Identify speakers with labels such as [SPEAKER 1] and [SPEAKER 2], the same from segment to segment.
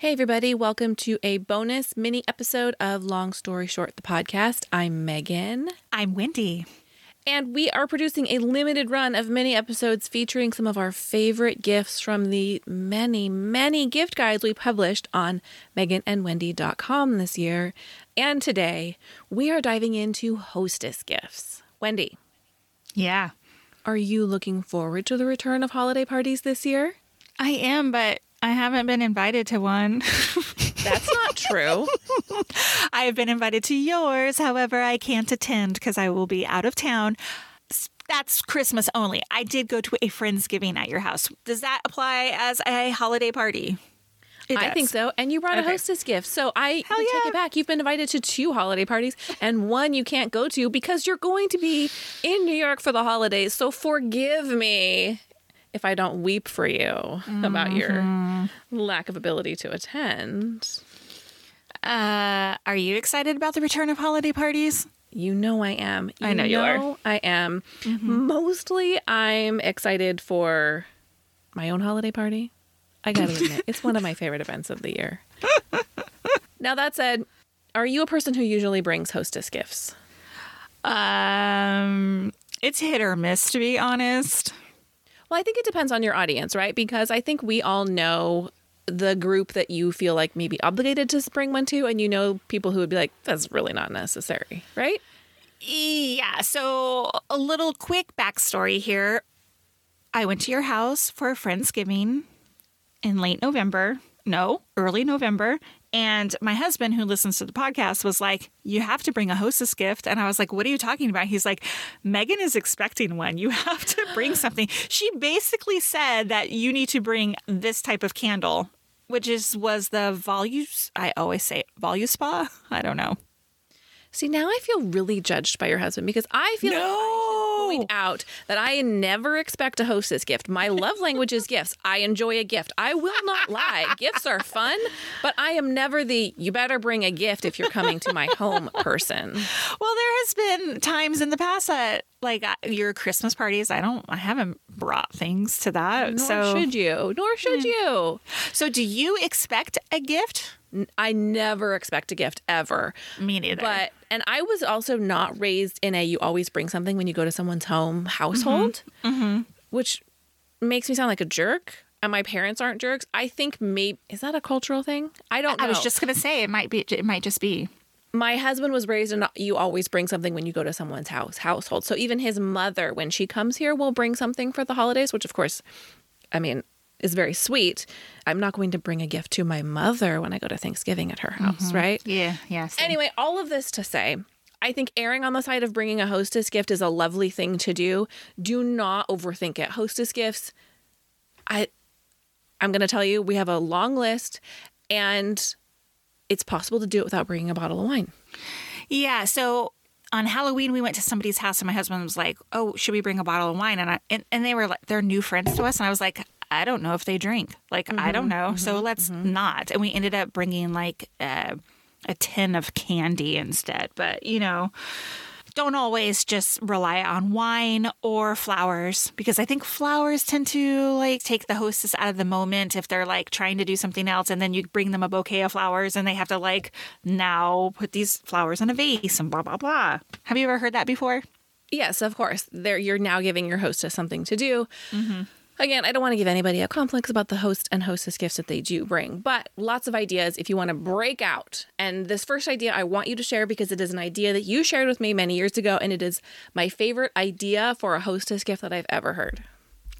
[SPEAKER 1] Hey, everybody, welcome to a bonus mini episode of Long Story Short, the podcast. I'm Megan.
[SPEAKER 2] I'm Wendy.
[SPEAKER 1] And we are producing a limited run of mini episodes featuring some of our favorite gifts from the many, many gift guides we published on meganandwendy.com this year. And today, we are diving into hostess gifts. Wendy.
[SPEAKER 2] Yeah.
[SPEAKER 1] Are you looking forward to the return of holiday parties this year?
[SPEAKER 2] I am, but I haven't been invited to one.
[SPEAKER 1] That's not true.
[SPEAKER 2] I have been invited to yours. However, I can't attend because I will be out of town. That's Christmas only. I did go to a Friendsgiving at your house. Does that apply as a holiday party?
[SPEAKER 1] I think so. And you brought okay. a hostess gift. So I
[SPEAKER 2] Hell yeah.
[SPEAKER 1] take it back. You've been invited to two holiday parties and one you can't go to because you're going to be in New York for the holidays. So forgive me if I don't weep for you mm-hmm. about your lack of ability to attend.
[SPEAKER 2] Uh, are you excited about the return of holiday parties?
[SPEAKER 1] You know I am. You
[SPEAKER 2] I know, know you are.
[SPEAKER 1] I am. Mm-hmm. Mostly I'm excited for my own holiday party. I gotta admit, it's one of my favorite events of the year. now that said, are you a person who usually brings hostess gifts?
[SPEAKER 2] Um, it's hit or miss to be honest.
[SPEAKER 1] Well, I think it depends on your audience, right? Because I think we all know the group that you feel like maybe obligated to bring one to, and you know people who would be like, that's really not necessary, right?
[SPEAKER 2] Yeah. So, a little quick backstory here. I went to your house for a Friendsgiving in late November. No, early November. And my husband, who listens to the podcast, was like, You have to bring a hostess gift. And I was like, What are you talking about? He's like, Megan is expecting one. You have to bring something. She basically said that you need to bring this type of candle, which is was the Volume. I always say volume Voluspa. I don't know.
[SPEAKER 1] See, now I feel really judged by your husband because I feel
[SPEAKER 2] no.
[SPEAKER 1] like point out that I never expect a hostess gift. My love language is gifts. I enjoy a gift. I will not lie. Gifts are fun, but I am never the you better bring a gift if you're coming to my home person.
[SPEAKER 2] Well, there has been times in the past that like your Christmas parties, I don't I haven't brought things to that.
[SPEAKER 1] Nor
[SPEAKER 2] so
[SPEAKER 1] should you. Nor should hmm. you.
[SPEAKER 2] So do you expect a gift?
[SPEAKER 1] I never expect a gift ever.
[SPEAKER 2] Me neither.
[SPEAKER 1] But and I was also not raised in a you always bring something when you go to someone's home household,
[SPEAKER 2] mm-hmm. Mm-hmm.
[SPEAKER 1] which makes me sound like a jerk. And my parents aren't jerks. I think maybe is that a cultural thing? I don't. know.
[SPEAKER 2] I was just gonna say it might be. It might just be.
[SPEAKER 1] My husband was raised in you always bring something when you go to someone's house household. So even his mother, when she comes here, will bring something for the holidays. Which of course, I mean, is very sweet. I'm not going to bring a gift to my mother when I go to Thanksgiving at her house,
[SPEAKER 2] mm-hmm.
[SPEAKER 1] right?
[SPEAKER 2] Yeah, yes.
[SPEAKER 1] Yeah, anyway, all of this to say, I think erring on the side of bringing a hostess gift is a lovely thing to do. Do not overthink it. Hostess gifts, I I'm going to tell you, we have a long list and it's possible to do it without bringing a bottle of wine.
[SPEAKER 2] Yeah, so on Halloween, we went to somebody's house, and my husband was like, "Oh, should we bring a bottle of wine?" And I and, and they were like, they're new friends to us, and I was like, I don't know if they drink. Like, mm-hmm, I don't know. Mm-hmm, so let's mm-hmm. not. And we ended up bringing like uh, a tin of candy instead. But, you know, don't always just rely on wine or flowers because I think flowers tend to like take the hostess out of the moment if they're like trying to do something else and then you bring them a bouquet of flowers and they have to like now put these flowers in a vase and blah blah blah. Have you ever heard that before?
[SPEAKER 1] Yes, of course. There you're now giving your hostess something to do. Mm-hmm. Again, I don't want to give anybody a complex about the host and hostess gifts that they do bring, but lots of ideas if you want to break out. And this first idea I want you to share because it is an idea that you shared with me many years ago, and it is my favorite idea for a hostess gift that I've ever heard.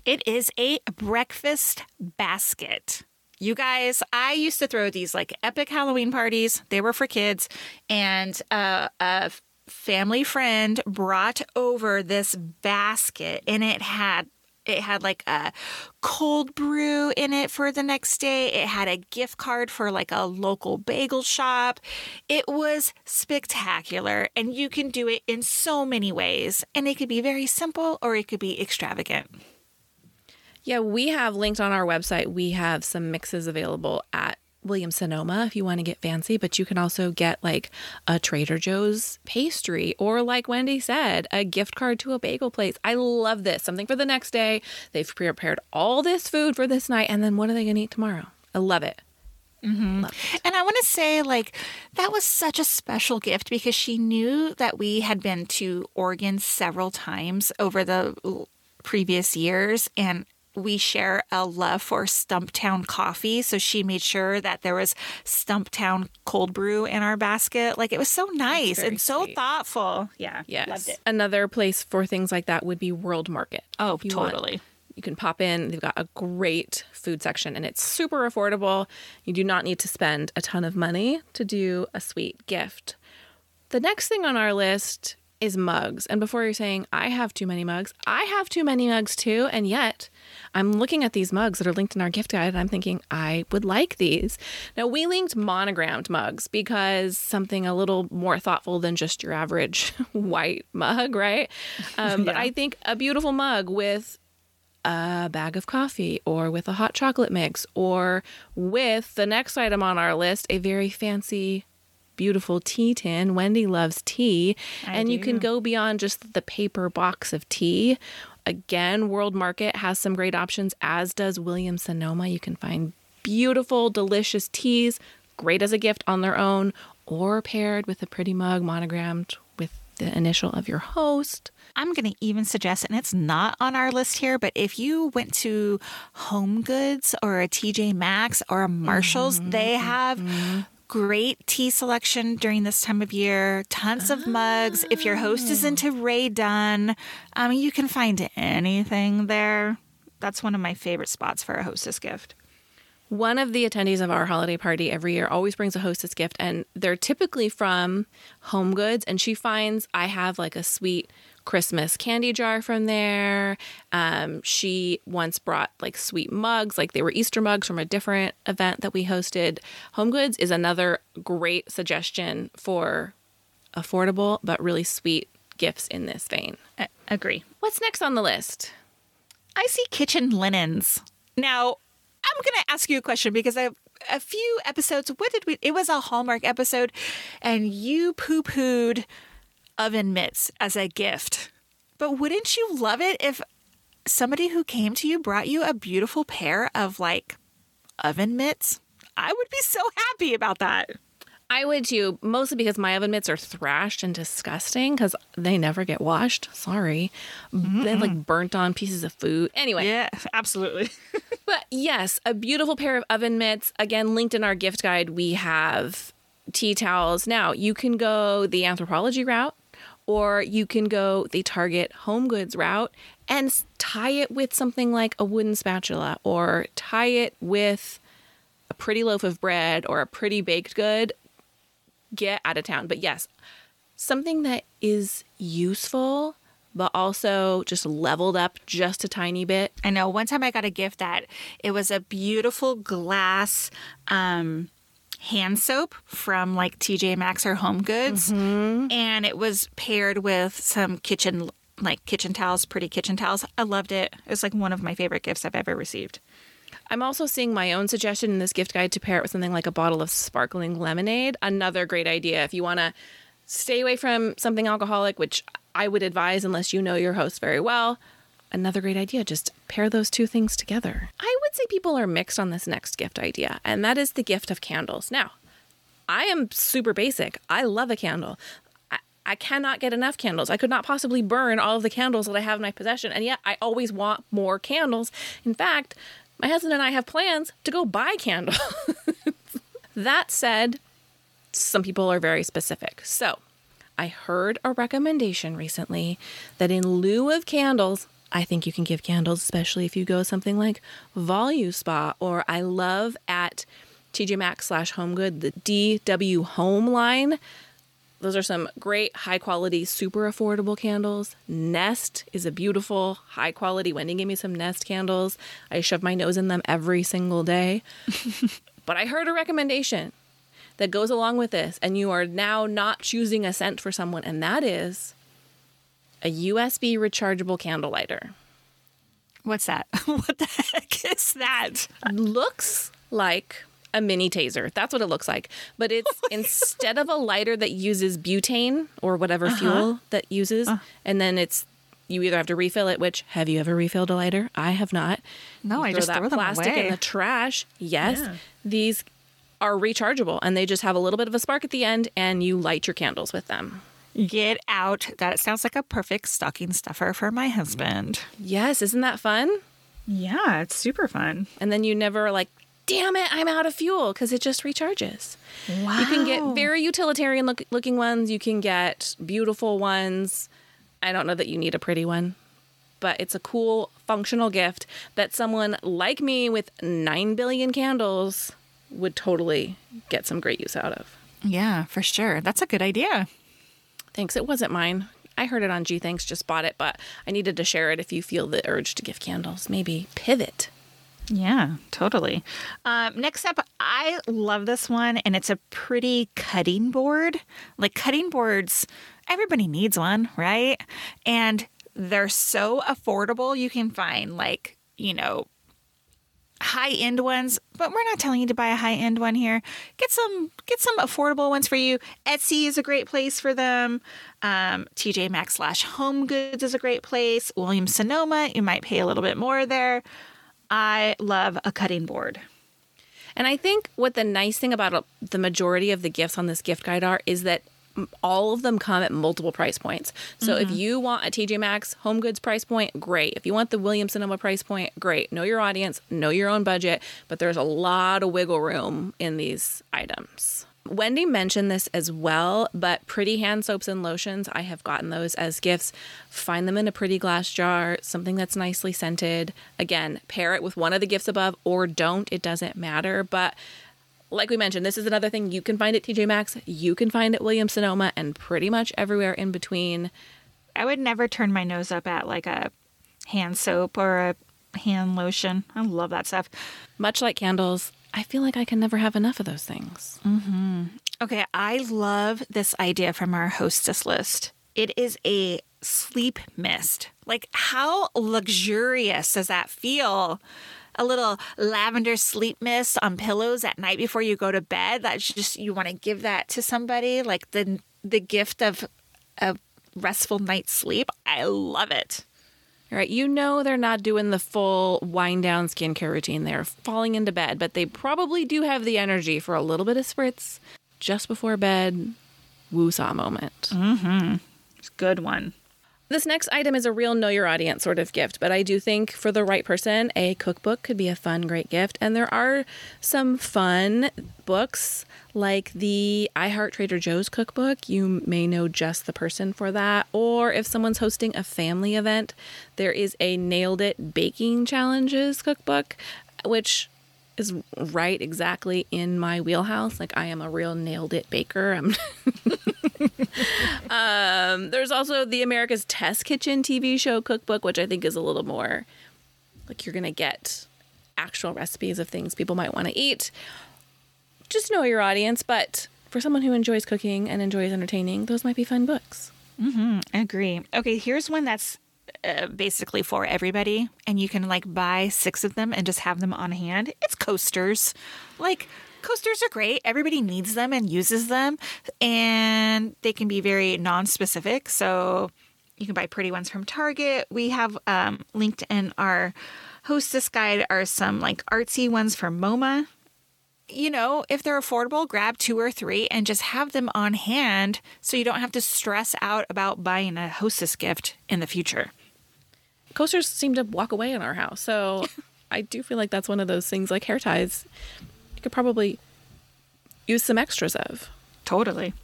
[SPEAKER 2] It is a breakfast basket. You guys, I used to throw these like epic Halloween parties. They were for kids, and uh, a family friend brought over this basket, and it had it had like a cold brew in it for the next day. It had a gift card for like a local bagel shop. It was spectacular, and you can do it in so many ways. And it could be very simple or it could be extravagant.
[SPEAKER 1] Yeah, we have linked on our website, we have some mixes available at Williams Sonoma if you want to get fancy, but you can also get like a Trader Joe's pastry or, like Wendy said, a gift card to a bagel place. I love this. Something for the next day. They've prepared all this food for this night, and then what are they going to eat tomorrow? I love it. Mm-hmm.
[SPEAKER 2] And I want to say, like, that was such a special gift because she knew that we had been to Oregon several times over the previous years. And we share a love for Stumptown coffee. So she made sure that there was Stumptown cold brew in our basket. Like, it was so nice and so
[SPEAKER 1] sweet.
[SPEAKER 2] thoughtful. Yeah.
[SPEAKER 1] Yes.
[SPEAKER 2] Loved it.
[SPEAKER 1] Another place for things like that would be World Market.
[SPEAKER 2] Oh,
[SPEAKER 1] you want-
[SPEAKER 2] totally.
[SPEAKER 1] You can pop in. They've got a great food section and it's super affordable. You do not need to spend a ton of money to do a sweet gift. The next thing on our list is mugs. And before you're saying, I have too many mugs, I have too many mugs too. And yet, I'm looking at these mugs that are linked in our gift guide and I'm thinking, I would like these. Now, we linked monogrammed mugs because something a little more thoughtful than just your average white mug, right? Um, But
[SPEAKER 2] Yeah.
[SPEAKER 1] I think a beautiful mug with a bag of coffee or with a hot chocolate mix or with the next item on our list, a very fancy, beautiful tea tin. Wendy loves tea.
[SPEAKER 2] I
[SPEAKER 1] and you can go beyond just the paper box of tea. Again, World Market has some great options, as does Williams Sonoma. You can find beautiful, delicious teas, great as a gift on their own, or paired with a pretty mug monogrammed with the initial of your host.
[SPEAKER 2] I'm going to even suggest, and it's not on our list here, but if you went to Home Goods or a TJ Maxx or a Marshalls, they mm-hmm. have mm-hmm. Great tea selection during this time of year. Tons of mugs. If your host is into Rae Dunn, um, you can find anything there. That's one of my favorite spots for a hostess gift.
[SPEAKER 1] One of the attendees of our holiday party every year always brings a hostess gift, and they're typically from Home Goods. And she finds I have like a sweet Christmas candy jar from there. Um, she once brought like sweet mugs, like they were Easter mugs from a different event that we hosted. Home Goods is another great suggestion for affordable but really sweet gifts in this vein.
[SPEAKER 2] A- agree.
[SPEAKER 1] What's next on the list?
[SPEAKER 2] I see kitchen linens. Now, I'm going to ask you a question because I a few episodes. What did we? It was a Hallmark episode, and you poo pooed oven mitts as a gift. But wouldn't you love it if somebody who came to you brought you a beautiful pair of like oven mitts? I would be so happy about that.
[SPEAKER 1] I would too, mostly because my oven mitts are thrashed and disgusting because they never get washed. Sorry. They're like burnt on pieces of food. Anyway,
[SPEAKER 2] Yeah, absolutely.
[SPEAKER 1] but yes, a beautiful pair of oven mitts. Again, linked in our gift guide, we have tea towels. Now, you can go the Anthropologie route or you can go the Target home goods route and tie it with something like a wooden spatula or tie it with a pretty loaf of bread or a pretty baked good get out of town. But yes, something that is useful, but also just leveled up just a tiny bit.
[SPEAKER 2] I know. One time I got a gift that it was a beautiful glass um, hand soap from like TJ Maxx or Home Goods, mm-hmm. and it was paired with some kitchen like kitchen towels, pretty kitchen towels. I loved it. It was like one of my favorite gifts I've ever received.
[SPEAKER 1] I'm also seeing my own suggestion in this gift guide to pair it with something like a bottle of sparkling lemonade. Another great idea if you want to stay away from something alcoholic, which I would advise unless you know your host very well. Another great idea, just pair those two things together. I would say people are mixed on this next gift idea, and that is the gift of candles. Now, I am super basic. I love a candle. I, I cannot get enough candles. I could not possibly burn all of the candles that I have in my possession, and yet I always want more candles. In fact, my husband and I have plans to go buy candles. that said, some people are very specific. So, I heard a recommendation recently that in lieu of candles, I think you can give candles, especially if you go something like Volume Spa or I love at TJ Maxx slash Home Good the DW Home line. Those are some great, high quality, super affordable candles. Nest is a beautiful, high quality. Wendy gave me some Nest candles. I shove my nose in them every single day. but I heard a recommendation that goes along with this, and you are now not choosing a scent for someone, and that is a USB rechargeable candle lighter.
[SPEAKER 2] What's that? what the heck is that?
[SPEAKER 1] looks like a mini taser. That's what it looks like. But it's instead of a lighter that uses butane or whatever uh-huh. fuel that uses, uh. and then it's you either have to refill it. Which have you ever refilled a lighter? I have not.
[SPEAKER 2] No,
[SPEAKER 1] You
[SPEAKER 2] I just
[SPEAKER 1] that
[SPEAKER 2] throw them
[SPEAKER 1] plastic
[SPEAKER 2] away.
[SPEAKER 1] in the trash. Yes,
[SPEAKER 2] Yeah.
[SPEAKER 1] these are rechargeable and they just have a little bit of a spark at the end and you light your candles with them.
[SPEAKER 2] Get out. That sounds like a perfect stocking stuffer for my husband.
[SPEAKER 1] Yes, isn't that fun?
[SPEAKER 2] Yeah, it's super fun.
[SPEAKER 1] And then you never like, damn it, I'm out of fuel because it just recharges.
[SPEAKER 2] Wow.
[SPEAKER 1] You can get very utilitarian look- looking ones, you can get beautiful ones. I don't know that you need a pretty one, but it's a cool functional gift that someone like me with 9 billion candles would totally get some great use out of.
[SPEAKER 2] Yeah, for sure. That's a good idea.
[SPEAKER 1] Thanks. It wasn't mine. I heard it on G Thanks, just bought it, but I needed to share it if you feel the urge to give candles. Maybe pivot.
[SPEAKER 2] Yeah, totally. Um, next up, I love this one, and it's a pretty cutting board. Like cutting boards, everybody needs one, right? And they're so affordable. You can find like, you know, high end ones, but we're not telling you to buy a high end one here. Get some get some affordable ones for you. Etsy is a great place for them. Um, TJ Maxx slash Home Goods is a great place. Williams Sonoma, you might pay a little bit more there. I love a cutting board.
[SPEAKER 1] And I think what the nice thing about uh, the majority of the gifts on this gift guide are is that all of them come at multiple price points. So if mm-hmm. you want a TJ Maxx home goods price point, great. If you want the Williams Sonoma price point, great. Know your audience, know your own budget, but there's a lot of wiggle room in these items. Wendy mentioned this as well, but pretty hand soaps and lotions, I have gotten those as gifts. Find them in a pretty glass jar, something that's nicely scented. Again, pair it with one of the gifts above or don't, it doesn't matter. But like we mentioned, this is another thing you can find at TJ Maxx, you can find at Williams Sonoma, and pretty much everywhere in between.
[SPEAKER 2] I would never turn my nose up at like a hand soap or a hand lotion. I love that stuff.
[SPEAKER 1] Much like candles, I feel like I can never have enough of those things. Mm-hmm.
[SPEAKER 2] Okay, I love this idea from our hostess list. It is a sleep mist. Like, how luxurious does that feel? A little lavender sleep mist on pillows at night before you go to bed. That's just you want to give that to somebody, like the the gift of a restful night's sleep. I love it.
[SPEAKER 1] All right, you know they're not doing the full wind down skincare routine. They're falling into bed, but they probably do have the energy for a little bit of spritz just before bed. Woo-saw moment. Mm-hmm.
[SPEAKER 2] It's a good one.
[SPEAKER 1] This next item is a real know your audience sort of gift, but I do think for the right person, a cookbook could be a fun, great gift. And there are some fun books like the I Heart Trader Joe's cookbook. You may know just the person for that. Or if someone's hosting a family event, there is a Nailed It Baking Challenges cookbook, which is right exactly in my wheelhouse. Like I am a real nailed it baker. I'm um, there's also the America's Test Kitchen TV show cookbook, which I think is a little more like you're gonna get actual recipes of things people might want to eat. Just know your audience, but for someone who enjoys cooking and enjoys entertaining, those might be fun books.
[SPEAKER 2] I agree. Okay, here's one that's uh, basically for everybody, and you can like buy six of them and just have them on hand. It's coasters. Like, coasters are great. Everybody needs them and uses them, and they can be very non specific. So, you can buy pretty ones from Target. We have um, linked in our hostess guide are some like artsy ones from MoMA you know, if they're affordable, grab two or three and just have them on hand so you don't have to stress out about buying a hostess gift in the future.
[SPEAKER 1] Coasters seem to walk away in our house, so I do feel like that's one of those things like hair ties. You could probably use some extras of.
[SPEAKER 2] Totally.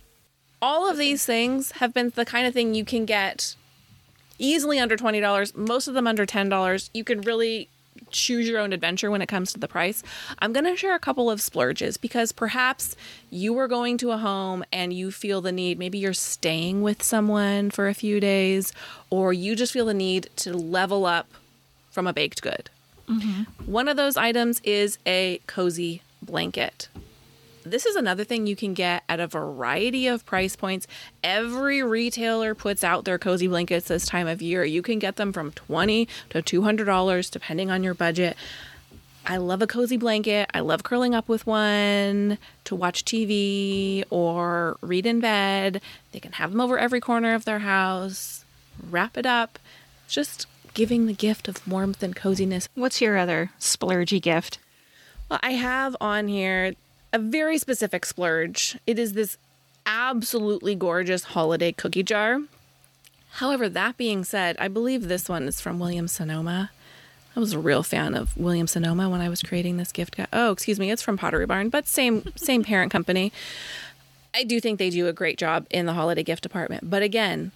[SPEAKER 1] all of these things have been the kind of thing you can get easily under $20 most of them under $10 you can really choose your own adventure when it comes to the price i'm going to share a couple of splurges because perhaps you are going to a home and you feel the need maybe you're staying with someone for a few days or you just feel the need to level up from a baked good. Mm-hmm. One of those items is a cozy blanket this is another thing you can get at a variety of price points. Every retailer puts out their cozy blankets this time of year. You can get them from 20 to $200 depending on your budget. I love a cozy blanket. I love curling up with one to watch TV or read in bed. They can have them over every corner of their house. Wrap it up. Just giving the gift of warmth and coziness
[SPEAKER 2] What's your other splurgy gift?
[SPEAKER 1] well, I have on here a very specific splurge. It is this absolutely gorgeous holiday cookie jar. However, that being said, I believe this one is from Williams Sonoma. I was a real fan of Williams Sonoma when I was creating this gift. Oh, excuse me, it's from Pottery Barn, but same same parent company. I do think they do a great job in the holiday gift department. But again,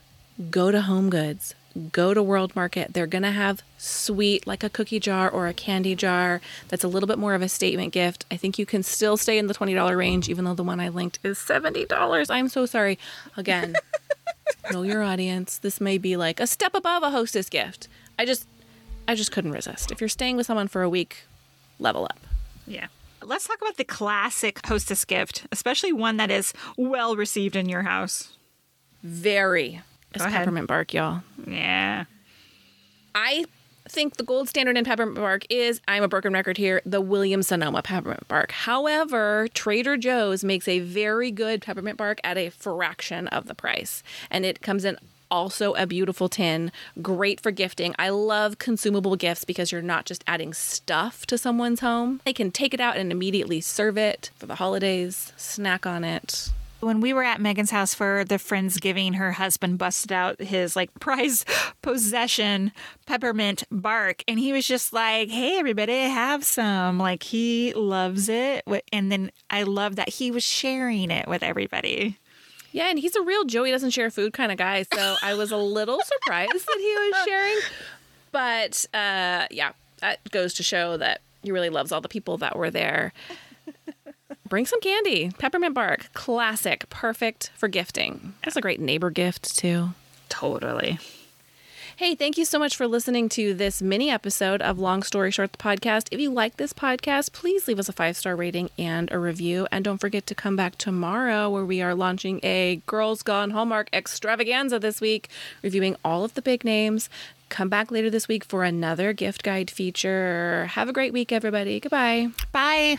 [SPEAKER 1] go to Home Goods, go to World Market. They're going to have sweet, like a cookie jar or a candy jar, that's a little bit more of a statement gift. I think you can still stay in the $20 range, even though the one I linked is $70. I'm so sorry. Again, know your audience. This may be like a step above a hostess gift. I just, I just couldn't resist. If you're staying with someone for a week, level up.
[SPEAKER 2] Yeah. Let's talk about the classic hostess gift, especially one that is well received in your house.
[SPEAKER 1] Very. It's
[SPEAKER 2] Go ahead.
[SPEAKER 1] peppermint bark, y'all.
[SPEAKER 2] Yeah.
[SPEAKER 1] I think the gold standard in peppermint bark is I'm a broken record here the Williams Sonoma peppermint bark. However, Trader Joe's makes a very good peppermint bark at a fraction of the price, and it comes in also a beautiful tin, great for gifting. I love consumable gifts because you're not just adding stuff to someone's home. They can take it out and immediately serve it for the holidays, snack on it.
[SPEAKER 2] When we were at Megan's house for the Friendsgiving, her husband busted out his like prize possession peppermint bark. And he was just like, hey, everybody, have some. Like, he loves it. And then I love that he was sharing it with everybody.
[SPEAKER 1] Yeah, and he's a real Joey doesn't share food kind of guy. So I was a little surprised that he was sharing. But uh, yeah, that goes to show that he really loves all the people that were there. Bring some candy. Peppermint bark. Classic. Perfect for gifting. That's a great neighbor gift, too.
[SPEAKER 2] Totally.
[SPEAKER 1] Hey, thank you so much for listening to this mini episode of Long Story Short, the podcast. If you like this podcast, please leave us a five star rating and a review. And don't forget to come back tomorrow where we are launching a Girls Gone Hallmark extravaganza this week, reviewing all of the big names. Come back later this week for another gift guide feature. Have a great week, everybody. Goodbye.
[SPEAKER 2] Bye.